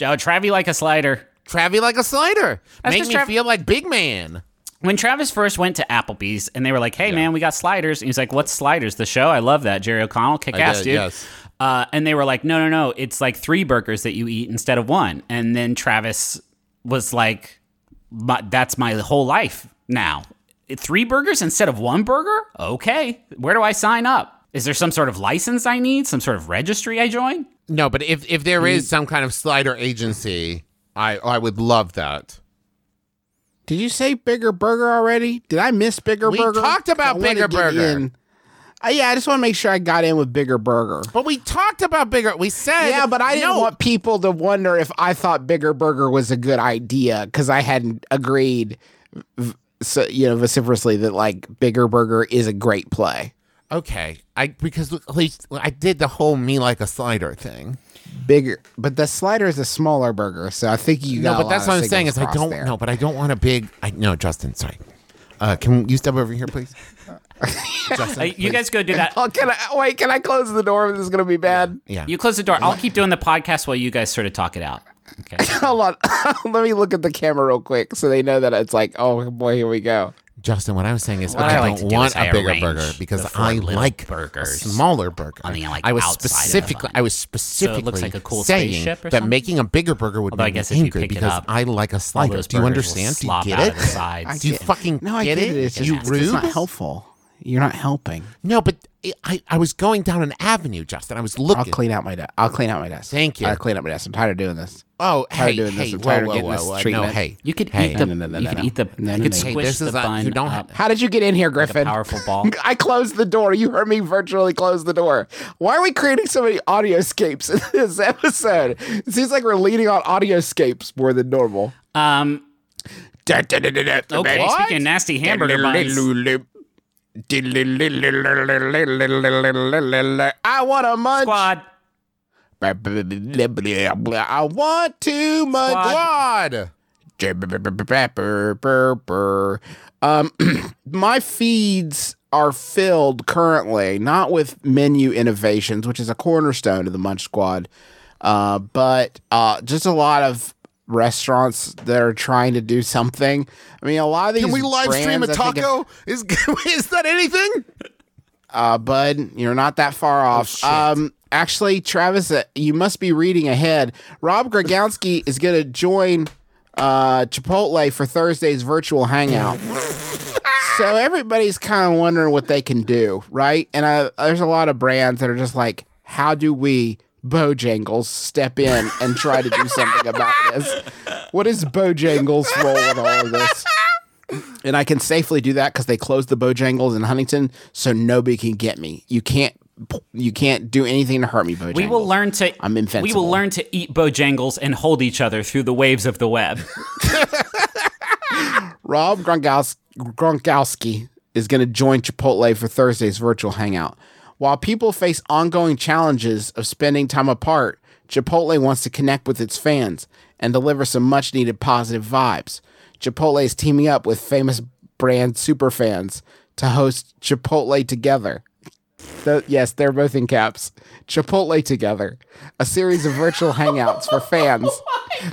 Oh, Travie like a slider. Travie like a slider. That's Make me Trav- feel like big man. When Travis first went to Applebee's and they were like, "Hey man, we got sliders," and he's like, "What's sliders? The show? I love that." Jerry O'Connell, kick ass, did, dude. yes. Uh, and they were like, "No, no, no, it's like three burgers that you eat instead of one." And then Travis was like, "My- "That's my whole life now. Three burgers instead of one burger? Okay, where do I sign up? Is there some sort of license I need? Some sort of registry I join?" No, but if if there Mm. some kind of slider agency, I I would love that. Did you say bigger burger already? Did I miss bigger We burger? We talked about Bigger Burger. in- Uh, yeah, I just want to make sure I got in with bigger burger. But we talked about bigger. We said Yeah, but I didn't no, want people to wonder if I thought bigger burger was a good idea because I hadn't agreed, v- so, you know, vociferously that like bigger burger is a great play. Okay, I because at least I did the whole me like a slider thing. Bigger, but the slider is a smaller burger, so I think you got. No, a but that's lot what I'm saying is I don't crossed there. know, but I don't want a big. I no, Justin. Sorry. Uh, can you step over here, please? Justin, Hey, you please. guys go do that. Oh, can I wait? Can I close the door? This is gonna be bad. Yeah. You close the door. I'll keep doing the podcast while you guys sort of talk it out. Okay. Hold on. Let me look at the camera real quick so they know that it's like, oh boy, here we go. Justin, what I was saying is What I, I don't do want is I a bigger burger because I like burgers a smaller burger. on the, like, I was outside of the specifically. I was specifically it looks like a cool saying that something? making a bigger burger would Although I make guess me angry because up, I like a All slider. Do you understand? Do you get it? of. Do you fucking No, I get get it? it. It's you just it's not helpful. You're not helping. No, but I, I was going down an avenue, Justin. I was looking. I'll clean out my desk. I'll clean out my desk. Thank you. I'll clean out my desk. I'm tired of doing this. Oh, Tired hey, of doing hey, this. I'm whoa, tired of getting whoa, this whoa, treatment. No, hey, You could hey. eat the. No, no, no, you no, could no. eat the. No, you could no. Hey, squish this the is a- bun you don't up have- How did you get in here, like a Griffin? powerful ball. I closed the door. You heard me virtually close the door. Why are we creating so many audioscapes in this episode? It seems like we're leaning on audioscapes more than normal. Um. Okay. Okay, Speaking of nasty hamburger buns. I want a munch. Squad. I want to munch. Squad. Um, my feeds are filled currently not with menu innovations, which is a cornerstone of the Munch Squad, uh, but uh, just a lot of restaurants that are trying to do something. I mean, a lot of these. Can we live stream a brands, I think, taco? Is is that anything? uh, bud, you're not that far off. shit. um, actually, Travis, uh, you must be reading ahead. Rob Gragowski is going to join uh, Chipotle for Thursday's virtual hangout. so everybody's kind of wondering what they can do, right? And uh, there's a lot of brands that are just like, how do we? Bojangles step in and try to do something about this. What is Bojangles' role in all of this? and I can safely do that because they closed the Bojangles in Huntington, so nobody can get me. You can't, you can't do anything to hurt me, Bojangles. We will learn to. I'm We will learn to eat Bojangles and hold each other through the waves of the web. Rob Gronkowski, Gronkowski is going to join Chipotle for Thursday's virtual hangout. While people face ongoing challenges of spending time apart, Chipotle wants to connect with its fans and deliver some much needed positive vibes. Chipotle is teaming up with famous brand superfans to host Chipotle Together. Th- yes, they're both in caps. Chipotle Together, a series of virtual hangouts for fans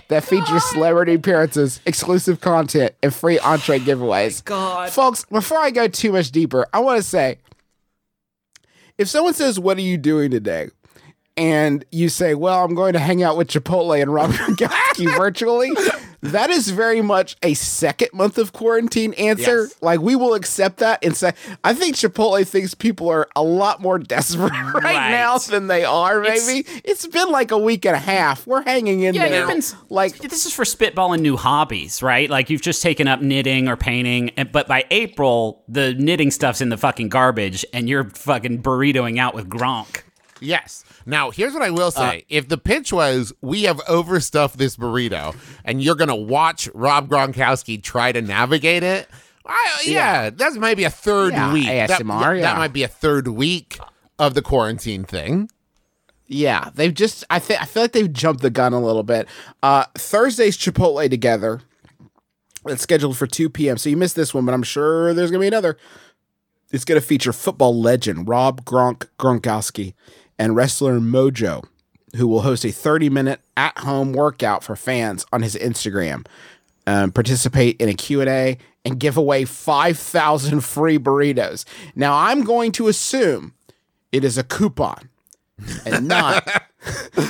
that features celebrity appearances, exclusive content, and free entree giveaways. God. Folks, before I go too much deeper, I want to say if someone says, What are you doing today? and you say, Well, I'm going to hang out with Chipotle and Robert Gronkowski virtually, that is very much a second month of quarantine answer. Yes. Like, we will accept that and say, I think Chipotle thinks people are a lot more desperate right, Right. now than they are, It's- maybe. it's been like a week and a half. We're hanging in Yeah, there. been like, this is for spitballing new hobbies, right? Like you've just taken up knitting or painting, but by April, the knitting stuff's in the fucking garbage, and you're fucking burritoing out with Gronk. Yes. Now, here's what I will Uh, say. if the pitch was, we have overstuffed this burrito, and you're going to watch Rob Gronkowski try to navigate it, I, yeah, that's maybe a third Yeah, week. That- ASMR, that, yeah. might be a third week of the quarantine thing. Yeah, they've just I think I feel like they've jumped the gun a little bit. Uh Thursday's Chipotle together. It's scheduled for 2 p.m. So you missed this one, but I'm sure there's gonna be another. It's gonna feature football legend Rob Gronk Gronkowski and wrestler Mojo, who will host a 30 minute at home workout for fans on his Instagram. Um, participate in a Q&A and give away 5,000 free burritos. Now I'm going to assume it is a coupon and not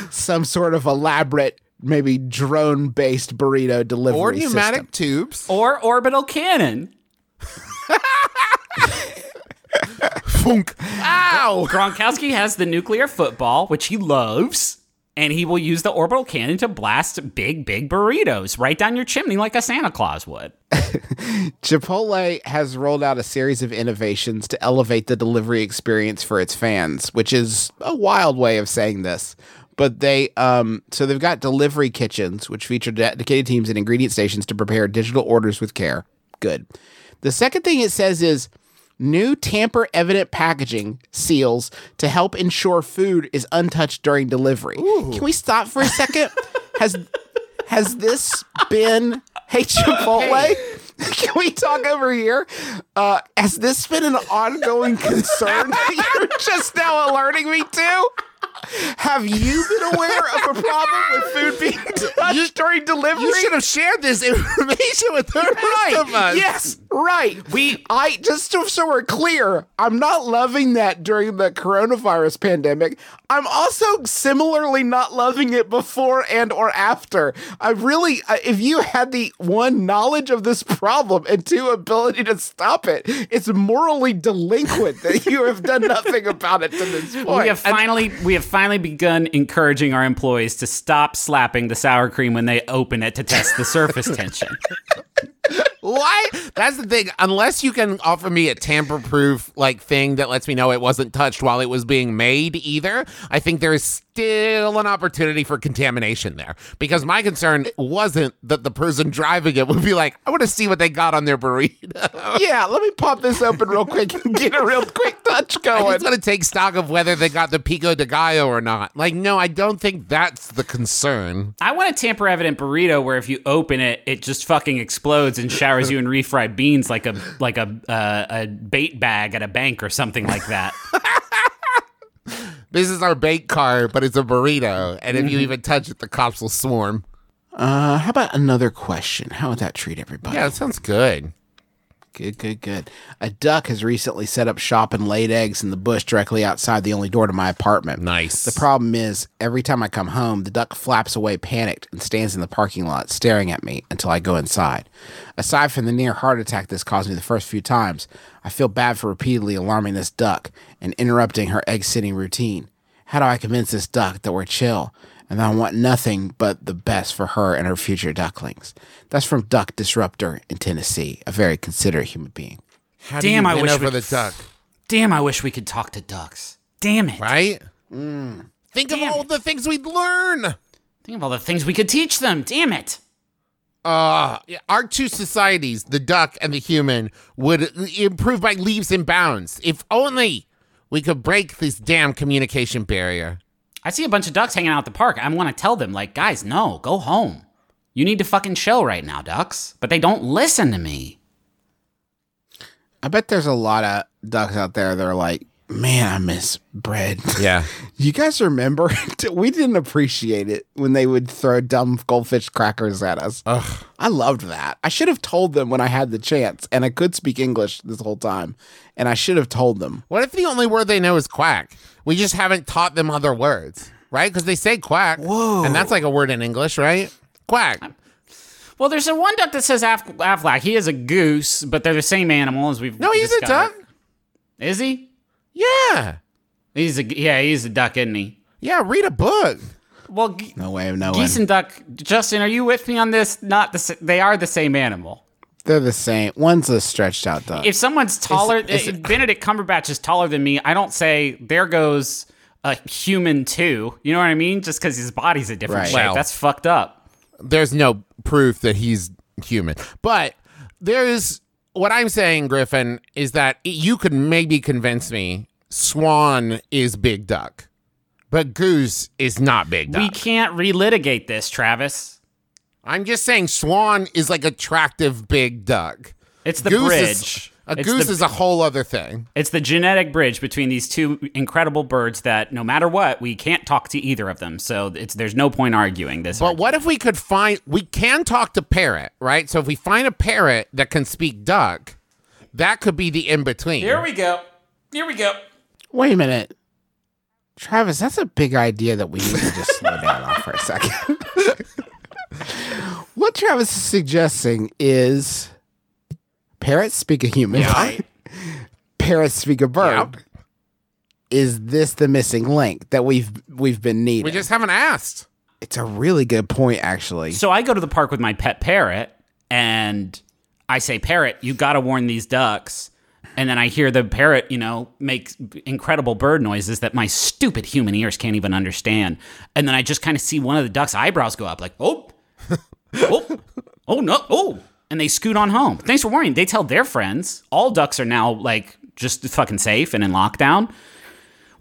some sort of elaborate, maybe drone based burrito delivery Or pneumatic system. tubes. Or orbital cannon. Funk. Ow! Gronkowski has the nuclear football, which he loves, and he will use the orbital cannon to blast big, big burritos right down your chimney like a Santa Claus would. Chipotle has rolled out a series of innovations to elevate the delivery experience for its fans, which is a wild way of saying this. But they, um, so they've got delivery kitchens, which feature dedicated teams and ingredient stations to prepare digital orders with care. Good. The second thing it says is new tamper evident packaging seals to help ensure food is untouched during delivery. Can we stop for a second? has has this been hey Chipotle? Can we talk over here? Uh, has this been an ongoing concern that you're just now alerting me to? Have you been aware of a problem with food being touched during delivery? You should have shared this information with the rest right. of us. Yes, right. We, I just so, so we're clear. I'm not loving that during the coronavirus pandemic. I'm also similarly not loving it before and or after. I really, uh, if you had the one knowledge of this problem and two ability to stop it, it's morally delinquent that you have done nothing about it to this point. We have finally we have finally begun encouraging our employees to stop slapping the sour cream when they open it to test the surface tension. Why? That's the thing. Unless you can offer me a tamper-proof like thing that lets me know it wasn't touched while it was being made, either, I think there is still an opportunity for contamination there. Because my concern wasn't that the person driving it would be like, "I want to see what they got on their burrito." yeah, let me pop this open real quick and get a real quick touch I going. just want to take stock of whether they got the pico de gallo or not. Like, no, I don't think that's the concern. I want a tamper evident burrito where if you open it, it just fucking explodes and showers you in refried beans like a like a uh, a bait bag at a bank or something like that. This is our bait car, but it's a burrito, and if you even touch it, the cops will swarm. Uh, how about another question? How would that treat everybody? Yeah, that sounds good. Good, good, good. A duck has recently set up shop and laid eggs in the bush directly outside the only door to my apartment. Nice. The problem is, every time I come home, the duck flaps away panicked and stands in the parking lot staring at me until I go inside. Aside from the near heart attack this caused me the first few times, I feel bad for repeatedly alarming this duck and interrupting her egg sitting routine. How do I convince this duck that we're chill and I want nothing but the best for her and her future ducklings? That's from Duck Disruptor in Tennessee, a very considerate human being. How do Damn, you I wish over we- the duck, Damn, I wish we could talk to ducks. Damn it. right? Think Damn of all it. the things we'd learn. Think of all the things we could teach them. Damn it. Uh, our two societies, the duck and the human, would improve by leaps and bounds. If only we could break this damn communication barrier. I see a bunch of ducks hanging out at the park. I want to tell them, like, guys, no, go home. You need to fucking chill right now, ducks. But they don't listen to me. I bet there's a lot of ducks out there that are like, man, I miss bread. Yeah. You guys remember? we didn't appreciate it when they would throw dumb goldfish crackers at us. Ugh. I loved that. I should have told them when I had the chance, and I could speak English this whole time, and I should have told them. What if the only word they know is quack? We just haven't taught them other words, right? Because they say quack. Whoa. And that's like a word in English, right? Quack. Well, there's a one duck that says Af- Aflac. He is a goose, but they're the same animal as we've. No, he's a duck. Is he? Yeah. He's a yeah. He's a duck, isn't he? Yeah, read a book. Well, ge- No way of knowing. geese and duck. Justin, are you with me on this? Not the. s- They are the same animal. They're the same. One's a stretched out duck. If someone's taller, is if Benedict Cumberbatch is taller than me. I don't say there goes a human too. You know what I mean? Just because his body's a different Right. shape. Well- That's fucked up. There's no proof that he's human. But there's what I'm saying, Griffin, is that you could maybe convince me Swan is Big Duck, but Goose is not Big Duck. We can't relitigate this, Travis. I'm just saying Swan is like attractive Big Duck. It's the goose bridge. Is, a It's goose the- is a whole other thing. It's the genetic bridge between these two incredible birds that no matter what, we can't talk to either of them. So it's there's no point arguing this. But what if we could find? We can talk to parrot, right? So if we find a parrot that can speak duck, that could be the in between. Here we go. Here we go. Wait a minute. Travis, that's a big idea that we need to just slow down on for a second. what Travis is suggesting is parrots speak a human, right? Parrots speak a bird. Yep. Is this the missing link that we've we've been needing? We just haven't asked. it's a really good point, actually. So I go to the park with my pet parrot, and I say, parrot, you got to warn these ducks. And then I hear the parrot, you know, make incredible bird noises that my stupid human ears can't even understand. And then I just kind of see one of the duck's eyebrows go up, like, oh, oh, oh no, oh, and they scoot on home. Thanks for warning. They tell their friends. All ducks are now like just fucking safe and in lockdown.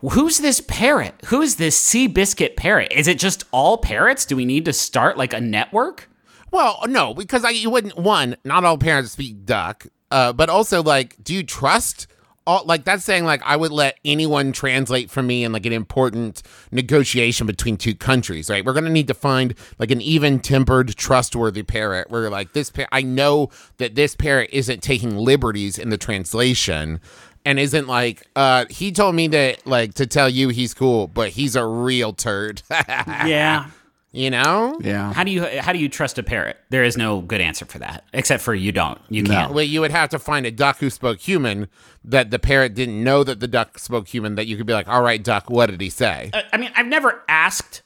Who's this parrot? Who is this sea biscuit parrot? Is it just all parrots? Do we need to start like a network? Well, no, because I you wouldn't one, not all parents speak duck. Uh, but also like, do you trust all like that's saying like I would let anyone translate for me in like an important negotiation between two countries, right? We're gonna need to find like an even tempered, trustworthy parrot where like this par- I know that this parrot isn't taking liberties in the translation. And isn't like uh he told me that like to tell you he's cool, but he's a real turd. Yeah. You know? Yeah. How do you how do you trust a parrot? There is no good answer for that, except for you don't. You can't. Well, you would have to find a duck who spoke human that the parrot didn't know that the duck spoke human. That you could be like, "All right, duck, what did he say?" Uh, I mean, I've never asked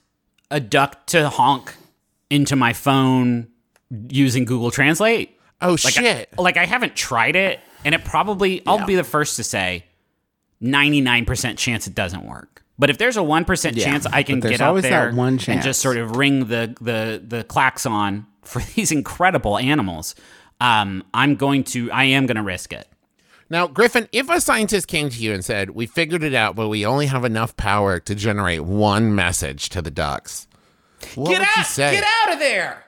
a duck to honk into my phone using Google Translate. oh Like, shit! I, like I haven't tried it, and it probably I'll be the first to say, ninety nine percent chance it doesn't work. But if there's a one percent Yeah, chance I can get out there that one and just sort of ring the the the klaxon for these incredible animals, um, I'm going to I am going to risk it. Now, Griffin, if a scientist came to you and said, "We figured it out, but we only have enough power to generate one message to the ducks," what would you say? Get out of there!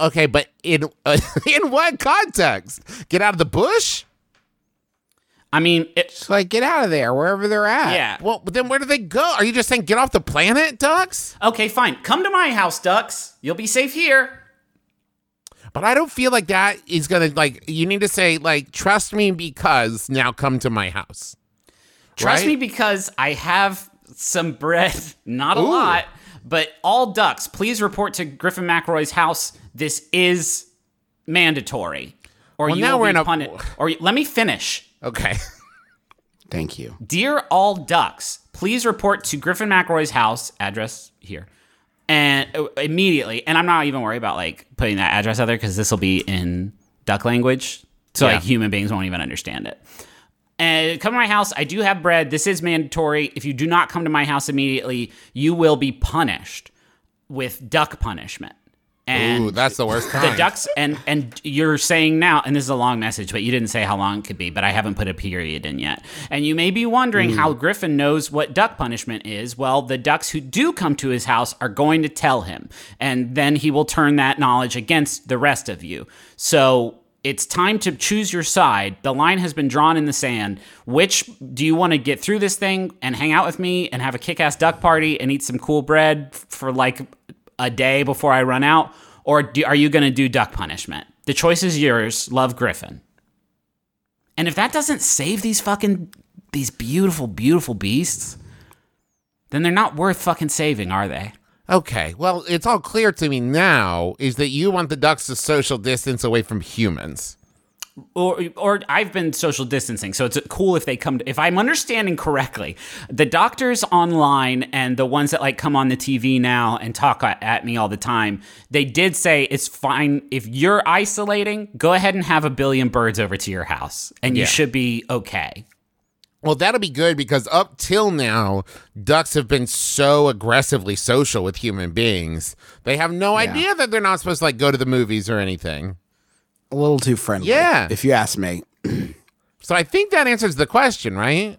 Okay, but in uh, in what context? Get out of the bush? I mean, It's like get out of there wherever they're at. yeah. Well, then where do they go? Are you just saying get off the planet, ducks? Okay, fine. Come to my house, ducks. You'll be safe here. But I don't feel like that is gonna like. You need to say like, "Trust me," because now come to my house. Trust Right? me because I have some bread, not a Ooh. lot, but all ducks, please report to Griffin McElroy's house. This is mandatory. Or Well, you now will we're be in a- puni- Or let me finish. Okay. Thank you. Dear all ducks, please report to Griffin McElroy's house, address here, and uh, immediately. And I'm not even worried about like putting that address out there because this will be in duck language, so Yeah. like human beings won't even understand it. And come to my house. I do have bread. This is mandatory. If you do not come to my house immediately, you will be punished with duck punishment. And Ooh, that's the worst the ducks? And and you're saying now and this is a long message but you didn't say how long it could be but i haven't put a period in yet. And you may be wondering mm. how griffin knows what duck punishment is. Well the ducks who do come to his house are going to tell him and then he will turn that knowledge against the rest of you. So it's time to choose your side. The line has been drawn in the sand. Which do you want to get through this thing and hang out with me and have a kick ass duck party and eat some cool bread for like a day before I run out? Or do, are you going to do duck punishment? The choice is yours. Love Griffin. And if that doesn't save these fucking, these beautiful, beautiful beasts, then they're not worth fucking saving, are they? Okay, well, it's all clear to me now is that you want the ducks to social distance away from humans. Or or I've been social distancing, so it's cool if they come. To, if I'm understanding correctly, the doctors online and the ones that like come on the TV now and talk at, me all the time, they did say it's fine if you're isolating. Go ahead and have a billion birds over to your house, and you Yeah. should be okay. Well, that'll be good because up till now, ducks have been so aggressively social with human beings. They have no idea that they're not supposed to like go to the movies or anything. A little too friendly. Yeah. If you ask me. So I think that answers the question, right?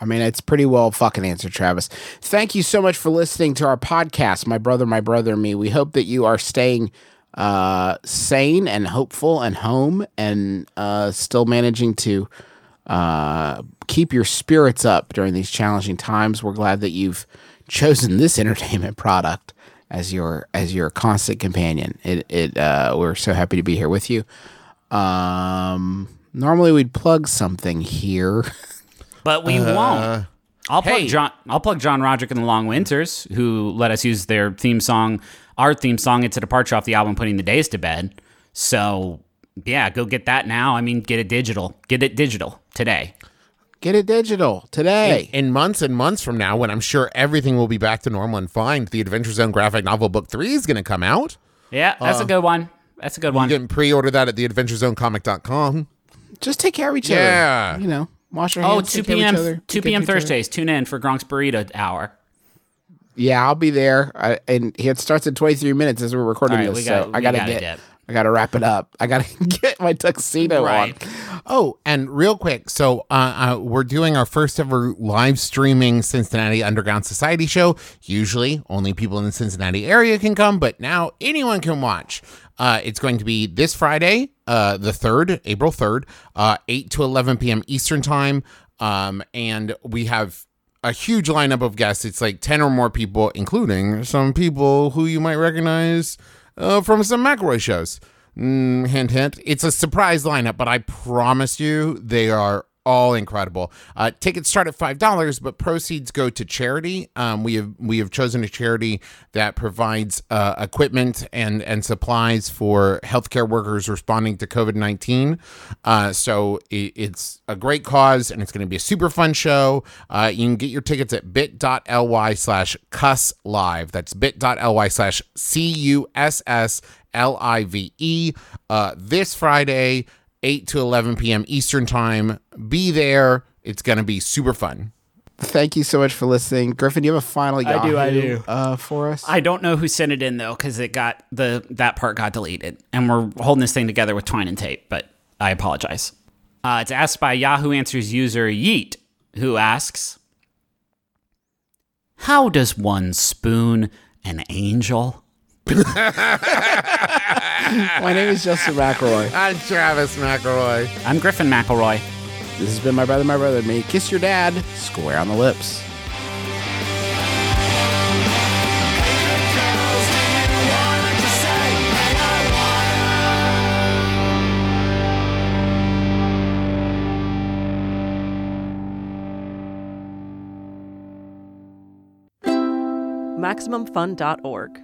I mean, it's pretty well fucking answered, Travis. Thank you so much for listening to our podcast, My Brother, My Brother, and Me. We hope that you are staying uh, sane and hopeful and home and uh, still managing to uh, keep your spirits up during these challenging times. We're glad that you've chosen this entertainment product as your as your constant companion. It it uh, we're so happy to be here with you. Um, normally we'd plug something here. But we won't. I'll plug hey. John. I'll plug John Roderick and the Long Winters, who let us use their theme song, our theme song. It's a departure off the album, "Putting the Days to Bed." So yeah, go get that now. I mean, get it digital. Get it digital today. Get it digital today. In months and months from now, when I'm sure everything will be back to normal and fine, the Adventure Zone graphic novel book three is going to come out. Yeah, that's a uh, good one. That's a good one. You one. can pre-order that at theadventurezonecomic.com. Just take care of each Yeah. other. You know, wash our Oh, hands. 2 take care of each p.m. other, 2 p.m. to each other. Thursdays. Tune in for Gronk's Burrito Hour. Yeah, I'll be there. I, and it starts in 23 minutes as we're recording All right, this. we got- so I we gotta gotta get. dip. I gotta wrap it up. I gotta get my tuxedo Right. on. Oh, and real quick, so uh, uh, we're doing our first ever live streaming Cincinnati Underground Society show. Usually, only people in the Cincinnati area can come, but now anyone can watch. Uh, it's going to be this Friday, uh, the third, April third, uh, eight to eleven p.m. Eastern time, um, and we have a huge lineup of guests. It's like 10 or more people, including some people who you might recognize uh, from some McElroy shows. Mm, hint, hint. It's a surprise lineup, but I promise you they are all incredible. Uh, tickets start at five dollars, but proceeds go to charity. Um, we have we have chosen a charity that provides uh, equipment and and supplies for healthcare workers responding to COVID nineteen. Uh, so it, it's a great cause, and it's going to be a super fun show. Uh, you can get your tickets at bit.ly slash cuss live. That's bit.ly slash c u s s l i v e. Uh, this Friday. 8 to 11 p.m. Eastern Time. Be there. It's going to be super fun. Thank you so much for listening, Griffin. Do you have a final Yahoo, I do, I Yahoo, do. Uh, for us? I don't know who sent it in though, because it got the that part got deleted, and we're holding this thing together with twine and tape. But I apologize. Uh, it's asked by Yahoo Answers user Yeet, who asks, "How does one spoon an angel?" My name is Justin McElroy. I'm Travis McElroy. I'm Griffin McElroy. This has been my brother, my brother, and me. Kiss your dad square on the lips. MaximumFun.org.